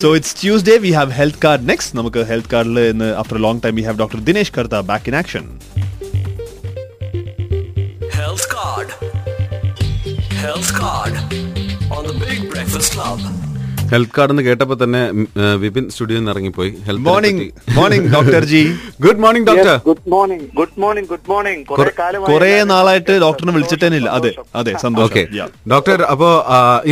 So it's Tuesday. We have health card next. നമുക്ക് health കാർഡിൽ ഇന്ന് after a long time we have Dr. Dinesh Karta back in action. Health Card. Health Card on the Big Breakfast Club. health card എന്ന് കേട്ടപ്പോ തന്നെ വിപിൻ സ്റ്റുഡിയോയിൽ നിന്ന് ഇറങ്ങിപ്പോയി. Morning morning doctor ji good morning doctor good morning good morning good morning കുറെ നാളായിട്ട് ഡോക്ടറിനെ വിളിച്ചിട്ടേനില്ല. അതെ അതെ ഓക്കെ സന്തോഷം. ഡോക്ടർ അപ്പോ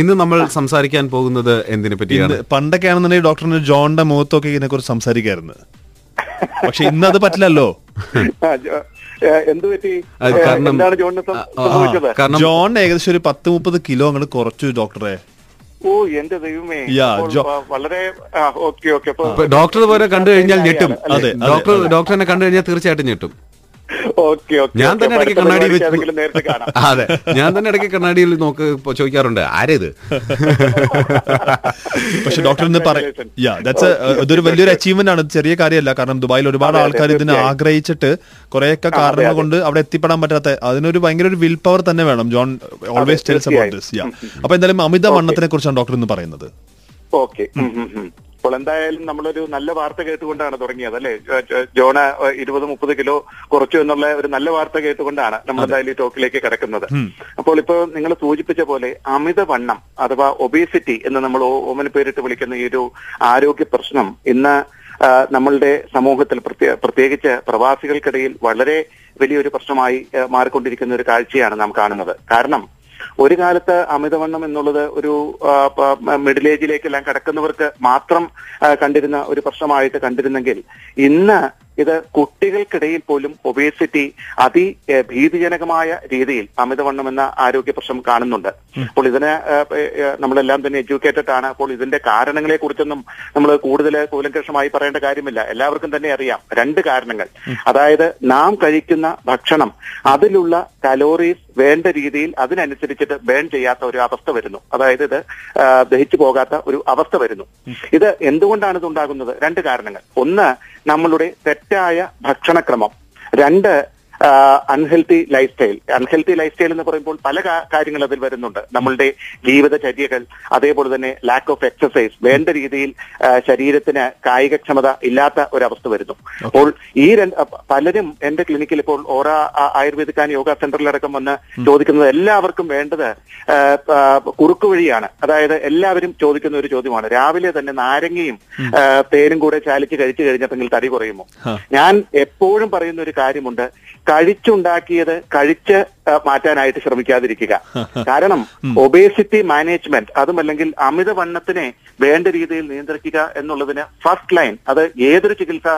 ഇന്ന് നമ്മൾ സംസാരിക്കാൻ പോകുന്നത് എന്തിനെ പറ്റിയാണ്? ഇന്ന് പണ്ടൊക്കെ ആണെന്നുണ്ടെങ്കിൽ ഡോക്ടറിന് ജോണിന്റെ മുഖത്തൊക്കെ ഇതിനെ കുറിച്ച് സംസാരിക്കായിരുന്നു. പക്ഷെ ഇന്ന് അത് പറ്റില്ലല്ലോ. കാരണം ജോൺ ഏകദേശം ഒരു പത്ത് മുപ്പത് കിലോ അങ്ങോട്ട് കുറച്ചു ഡോക്ടറെ ഓ എന്റെ ദൈവമേ. വളരെ ഓക്കെ ഓക്കെ. ഡോക്ടർ പോലെ കണ്ടു കഴിഞ്ഞാൽ ഞെട്ടും. അതെ, ഡോക്ടർ ഡോക്ടറിനെ കണ്ടു കഴിഞ്ഞാൽ തീർച്ചയായിട്ടും ഞെട്ടും. ഞാൻ തന്നെ ഇടയ്ക്ക് കണ്ണാടി അതെ ഞാൻ തന്നെ ഇടയ്ക്ക് കണ്ണാടിയിൽ നോക്ക് ചോദിക്കാറുണ്ട്. ആരേത്? പക്ഷെ ഡോക്ടർ ഇന്ന് ദാറ്റ്സ് ഇതൊരു വലിയൊരു അച്ചീവ്മെന്റ് ആണ്. ഇത് ചെറിയ കാര്യമല്ല. കാരണം ദുബായിൽ ഒരുപാട് ആൾക്കാർ ഇതിനെ ആഗ്രഹിച്ചിട്ട് കുറെയൊക്കെ കാരണങ്ങൾ കൊണ്ട് അവിടെ എത്തിപ്പെടാൻ പറ്റാത്ത അതിനൊരു ഭയങ്കര ഒരു വിൽ പവർ തന്നെ വേണം. John always tells about this yeah അപ്പൊ എന്തായാലും അമിത വണ്ണത്തിനെ കുറിച്ചാണ് ഡോക്ടർ ഇന്ന് പറയുന്നത്. ഓക്കെ. അപ്പോൾ എന്തായാലും നമ്മളൊരു നല്ല വാർത്ത കേട്ടുകൊണ്ടാണ് തുടങ്ങിയത് അല്ലെ? ജോണ ഇരുപത് മുപ്പത് കിലോ കുറച്ചു എന്നുള്ള ഒരു നല്ല വാർത്ത കേട്ടുകൊണ്ടാണ് നമ്മൾ എന്തായാലും ഈ ടോക്കിലേക്ക് കിടക്കുന്നത്. അപ്പോൾ ഇപ്പോൾ നിങ്ങൾ സൂചിപ്പിച്ച പോലെ അമിതവണ്ണം അഥവാ ഒബേസിറ്റി എന്ന് നമ്മൾ ഓമന പേരിട്ട് വിളിക്കുന്ന ഈ ഒരു ആരോഗ്യ പ്രശ്നം ഇന്ന് നമ്മളുടെ സമൂഹത്തിൽ പ്രത്യേ- പ്രത്യേകിച്ച് പ്രവാസികൾക്കിടയിൽ വളരെ വലിയൊരു പ്രശ്നമായി മാറിക്കൊണ്ടിരിക്കുന്ന ഒരു കാഴ്ചയാണ് നാം കാണുന്നത്. കാരണം ഒരു കാലത്ത് അമിതവണ്ണം എന്നുള്ളത് ഒരു മിഡിൽ ഏജിലേക്കെല്ലാം കടക്കുന്നവർക്ക് മാത്രം കണ്ടിരുന്ന ഒരു പ്രശ്നമായിട്ട് കണ്ടിരുന്നെങ്കിൽ ഇന്ന് ഇത് കുട്ടികൾക്കിടയിൽ പോലും ഒബേസിറ്റി അതി ഭീതിജനകമായ രീതിയിൽ അമിതവണ്ണം എന്ന ആരോഗ്യ പ്രശ്നം കാണുന്നുണ്ട്. അപ്പോൾ ഇതിന് നമ്മളെല്ലാം തന്നെ എഡ്യൂക്കേറ്റഡ് ആണ്. അപ്പോൾ ഇതിന്റെ കാരണങ്ങളെ കുറിച്ചൊന്നും നമ്മൾ കൂടുതൽ കൂലങ്കഷമായി പറയേണ്ട കാര്യമില്ല. എല്ലാവർക്കും തന്നെ അറിയാം. രണ്ട് കാരണങ്ങൾ. അതായത് നാം കഴിക്കുന്ന ഭക്ഷണം അതിലുള്ള കലോറീസ് വേണ്ട രീതിയിൽ അതിനനുസരിച്ചിട്ട് ബേൺ ചെയ്യാത്ത ഒരു അവസ്ഥ വരുന്നു. അതായത് ഇത് ദഹിച്ചു പോകാത്ത ഒരു അവസ്ഥ വരുന്നു. ഇത് എന്തുകൊണ്ടാണ് ഇത് ഉണ്ടാകുന്നത്? രണ്ട് കാരണങ്ങൾ. ഒന്ന് നമ്മളുടെ തെറ്റായ ഭക്ഷണക്രമം. രണ്ട് unhealthy life style unhealthy life style എന്ന് പറയുമ്പോൾ പല കാര്യങ്ങൾ അതിൽ വരുന്നുണ്ട്. നമ്മളുടെ ജീവിതചര്യകൾ അതേപോലെ തന്നെ ലാക്ക് ഓഫ് എക്സസൈസ് വേണ്ട രീതിയിൽ ശരീരത്തിന് കായികക്ഷമത ഇല്ലാത്ത ഒരവസ്ഥ വരുന്നു. അപ്പോൾ ഈ രണ്ട് പലരും എന്റെ ക്ലിനിക്കിൽ ഇപ്പോൾ ഓറ ആയുർവേദിക്കാൻ ആയുർവേദിക് ആൻഡ് യോഗ സെന്ററിലടക്കം വന്ന് ചോദിക്കുന്നത് എല്ലാവർക്കും വേണ്ടത് കുറുക്ക് വഴിയാണ്. അതായത് എല്ലാവരും ചോദിക്കുന്ന ഒരു ചോദ്യമാണ്. രാവിലെ തന്നെ നാരങ്ങയും തേനും കൂടെ ചാലിച്ച് കഴിച്ചു കഴിഞ്ഞപ്പോൾ തടി കുറയുമോ? ഞാൻ എപ്പോഴും പറയുന്ന ഒരു കാര്യമുണ്ട് കഴിച്ചുണ്ടാക്കിയത് കഴിച്ച് മാറ്റാനായിട്ട് ശ്രമിക്കാതിരിക്കുക. കാരണം ഒബേസിറ്റി മാനേജ്മെന്റ് അതുമല്ലെങ്കിൽ അമിതവണ്ണത്തിനെ വേണ്ട രീതിയിൽ നിയന്ത്രിക്കുക എന്നുള്ളതിന് ഫസ്റ്റ് ലൈൻ അത് ഏതൊരു ചികിത്സാ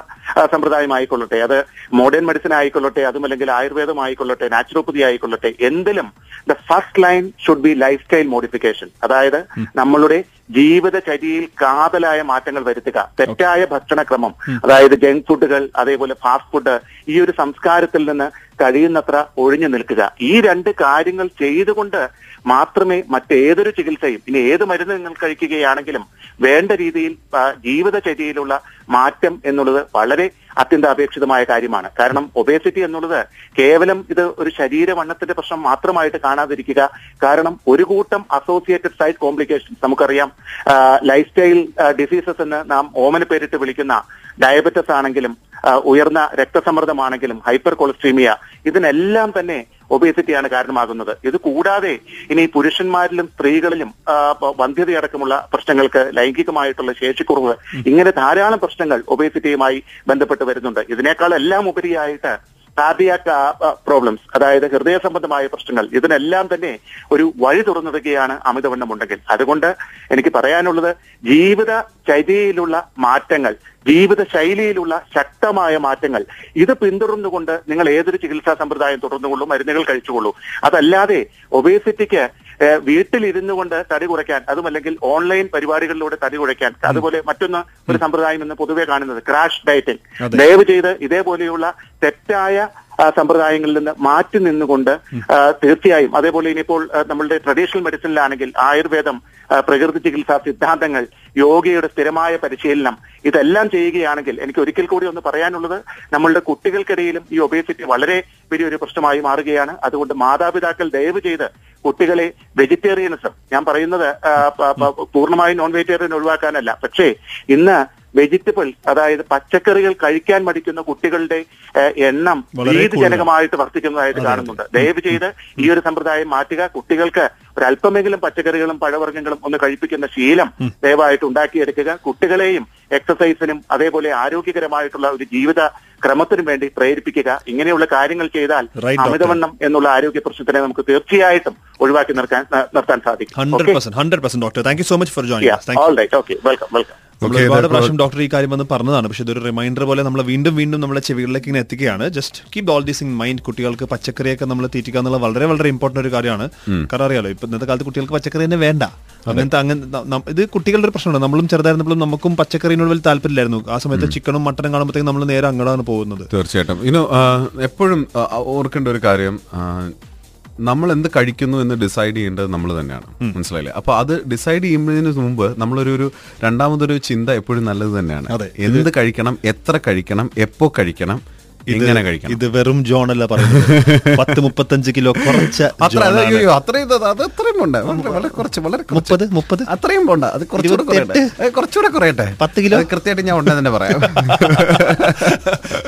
സമ്പ്രദായം ആയിക്കൊള്ളട്ടെ അത് മോഡേൺ മെഡിസിൻ ആയിക്കൊള്ളട്ടെ അതുമല്ലെങ്കിൽ ആയുർവേദം ആയിക്കൊള്ളട്ടെ നാച്ചുറോപ്പതി ആയിക്കൊള്ളട്ടെ എന്തിലും the first line should be lifestyle modification. അതായത് നമ്മളുടെ ജീവിതചര്യയിൽ കാതലായ മാറ്റങ്ങൾ വരുത്തുക. തെറ്റായ ഭക്ഷണക്രമം അതായത് ജങ്ക് ഫുഡുകൾ അതേപോലെ ഫാസ്റ്റ് ഫുഡ് ഈ ഒരു സംസ്കാരത്തിൽ നിന്ന് കഴിയുന്നത്ര ഒഴിഞ്ഞു നിൽക്കുക. ഈ രണ്ട് കാര്യങ്ങൾ ചെയ്തുകൊണ്ട് മാത്രമേ മറ്റേതൊരു ചികിത്സയും ഇനി ഏത് മരുന്ന് നിങ്ങൾ കഴിക്കുകയാണെങ്കിലും വേണ്ട രീതിയിൽ ജീവിതചര്യയിലുള്ള മാറ്റം എന്നുള്ളത് വളരെ അത്യന്താപേക്ഷിതമായ കാര്യമാണ്. കാരണം ഒബേസിറ്റി എന്നുള്ളത് കേവലം ഇത് ഒരു ശരീരവണ്ണത്തിന്റെ പ്രശ്നം മാത്രമായിട്ട് കാണാതിരിക്കുക. കാരണം ഒരു കൂട്ടം അസോസിയേറ്റഡ് സൈഡ് കോംപ്ലിക്കേഷൻസ് നമുക്കറിയാം. ലൈഫ് സ്റ്റൈൽ ഡിസീസസ് എന്ന് നാം ഓമന പേരിട്ട് വിളിക്കുന്ന ഡയബറ്റസ് ആണെങ്കിലും ഉയർന്ന രക്തസമ്മർദ്ദമാണെങ്കിലും ഹൈപ്പർ കൊളസ്ട്രീമിയ ഇതിനെല്ലാം തന്നെ ഒബേസിറ്റിയാണ് കാരണമാകുന്നത്. ഇത് കൂടാതെ ഇനി പുരുഷന്മാരിലും സ്ത്രീകളിലും വന്ധ്യതയടക്കമുള്ള പ്രശ്നങ്ങൾക്ക് ലൈംഗികമായിട്ടുള്ള ശേഷിക്കുറവ് ഇങ്ങനെ ധാരാളം പ്രശ്നങ്ങൾ ഒബേസിറ്റിയുമായി ബന്ധപ്പെട്ട് വരുന്നുണ്ട്. ഇതിനേക്കാൾ എല്ലാം ഉപരിയായിട്ട് കാർഡിയാക് പ്രോബ്ലംസ് അതായത് ഹൃദയ സംബന്ധമായ പ്രശ്നങ്ങൾ ഇതിനെല്ലാം തന്നെ ഒരു വഴി തുറന്നിടുകയാണ് അമിതവണ്ണം ഉണ്ടെങ്കിൽ. അതുകൊണ്ട് എനിക്ക് പറയാനുള്ളത് ജീവിത ചര്യയിലുള്ള മാറ്റങ്ങൾ ജീവിത ശൈലിയിലുള്ള ശക്തമായ മാറ്റങ്ങൾ ഇത് പിന്തുടർന്നുകൊണ്ട് നിങ്ങൾ ഏതൊരു ചികിത്സാ സമ്പ്രദായം തുടർന്നുകൊള്ളൂ മരുന്നുകൾ കഴിച്ചുകൊള്ളൂ. അതല്ലാതെ ഒബേസിറ്റിക്ക് വീട്ടിലിരുന്നു കൊണ്ട് തടി കുറയ്ക്കാൻ അതുമല്ലെങ്കിൽ ഓൺലൈൻ പരിപാടികളിലൂടെ തടി കുറയ്ക്കാൻ അതുപോലെ മറ്റൊന്ന് ഒരു സമ്പ്രദായം എന്ന് പൊതുവെ കാണുന്നത് ക്രാഷ് ഡയറ്റിംഗ്. ദയവ് ചെയ്ത് ഇതേപോലെയുള്ള തെറ്റായ സമ്പ്രദായങ്ങളിൽ നിന്ന് മാറ്റി നിന്നുകൊണ്ട് തീർച്ചയായും അതേപോലെ ഇനിയിപ്പോൾ നമ്മളുടെ ട്രഡീഷണൽ മെഡിസിനിലാണെങ്കിൽ ആയുർവേദം പ്രകൃതി ചികിത്സാ സിദ്ധാന്തങ്ങൾ യോഗയുടെ സ്ഥിരമായ പരിശീലനം ഇതെല്ലാം ചെയ്യുകയാണെങ്കിൽ എനിക്ക് ഒരിക്കൽ കൂടി ഒന്ന് പറയാനുള്ളത് നമ്മളുടെ കുട്ടികൾക്കിടയിലും ഈ ഒബേസിറ്റി വളരെ വലിയൊരു പ്രശ്നമായി മാറുകയാണ്. അതുകൊണ്ട് മാതാപിതാക്കൾ ദയവ് ചെയ്ത് കുട്ടികളെ വെജിറ്റേറിയനിസം. ഞാൻ പറയുന്നത് പൂർണമായും നോൺ വെജിറ്റേറിയൻ ഒഴിവാക്കാനല്ല. പക്ഷേ ഇന്ന് വെജിറ്റബിൾ അതായത് പച്ചക്കറികൾ കഴിക്കാൻ മടിക്കുന്ന കുട്ടികളുടെ എണ്ണം ഭീതിജനകമായിട്ട് വർദ്ധിക്കുന്നതായിട്ട് കാണുന്നുണ്ട്. ദയവ് ചെയ്ത് ഈ ഒരു സമ്പ്രദായം മാറ്റുക. കുട്ടികൾക്ക് ഒരല്പമെങ്കിലും പച്ചക്കറികളും പഴവർഗങ്ങളും ഒന്ന് കഴിപ്പിക്കുന്ന ശീലം ദയവായിട്ട് ഉണ്ടാക്കിയെടുക്കുക. കുട്ടികളെയും എക്സസൈസിനും അതേപോലെ ആരോഗ്യകരമായിട്ടുള്ള ഒരു ജീവിത ക്രമത്തിനും വേണ്ടി പ്രേരിപ്പിക്കുക. ഇങ്ങനെയുള്ള കാര്യങ്ങൾ ചെയ്താൽ അമിതവണ്ണം എന്നുള്ള ആരോഗ്യ പ്രശ്നത്തിനെ നമുക്ക് തീർച്ചയായിട്ടും ഒഴിവാക്കി നിർത്താൻ നിർത്താൻ സാധിക്കും. Hundred percent hundred percent doctor thank you so much for thank all right okay welcome welcome നമ്മൾ ഒരുപാട് പ്രാവശ്യം ഡോക്ടർ ഈ കാര്യം വന്ന് പറഞ്ഞതാണ്. പക്ഷെ ഇതൊരു റിമൈൻഡർ പോലെ നമ്മൾ വീണ്ടും വീണ്ടും നമ്മുടെ ചെവികളിലേക്ക് ഇങ്ങനെ എത്തിക്കുകയാണ്. Just keep all these in mind കുട്ടികൾക്ക് പച്ചക്കറിയൊക്കെ നമ്മൾ തീറ്റിക്കുക എന്നുള്ള വളരെ വളരെ ഇമ്പോർട്ടന്റ് ഒരു കാര്യമാണ്. കാരണം അറിയാലോ ഇപ്പൊ ഇന്നത്തെ കാലത്ത് കുട്ടികൾക്ക് പച്ചക്കറി തന്നെ വേണ്ട. അങ്ങനത്തെ അങ്ങനെ ഇത് കുട്ടികളുടെ ഒരു പ്രശ്നമാണ്. നമ്മളും ചെറുതായിരുന്നപ്പോഴും നമുക്കും പച്ചക്കറിനോട് വലിയ താല്പര്യമില്ലായിരുന്നു. ആ സമയത്ത് ചിക്കനും മട്ടനും കാണുമ്പോഴത്തേക്കും നമ്മൾ നേരെ അങ്ങോട്ടാണ് പോകുന്നത്. തീർച്ചയായിട്ടും. ഇനോ എപ്പോഴും ഓർക്കേണ്ട ഒരു കാര്യം നമ്മൾ എന്ത് കഴിക്കുന്നു എന്ന് ഡിസൈഡ് ചെയ്യേണ്ടത് നമ്മൾ തന്നെയാണ്. മനസ്സിലായില്ലേ? അപ്പൊ അത് ഡിസൈഡ് ചെയ്യുന്നതിന് മുമ്പ് നമ്മളൊരു ഒരു രണ്ടാമതൊരു ചിന്ത എപ്പോഴും നല്ലത് തന്നെയാണ്. എന്ത് കഴിക്കണം എത്ര കഴിക്കണം എപ്പോ കഴിക്കണം എങ്ങനെ കഴിക്കണം. ഇത് വെറും ജോൺ അല്ല പറയുന്നത്. പത്ത് മുപ്പത്തഞ്ച് കിലോ കുറച്ച അത്രയും ഇത് അത് അത്രയും പോണ്ട. വളരെ കുറച്ച് വളരെ കുറച്ച്. മുപ്പത് മുപ്പത്? അത്രയും പോണ്ട. അത് കുറച്ചുകൂടെ കുറയട്ടെ. കുറച്ചുകൂടെ കുറയട്ടെ. പത്ത് കിലോ? കൃത്യമായിട്ട് ഞാൻ ഉണ്ടെന്ന് തന്നെ പറയാം.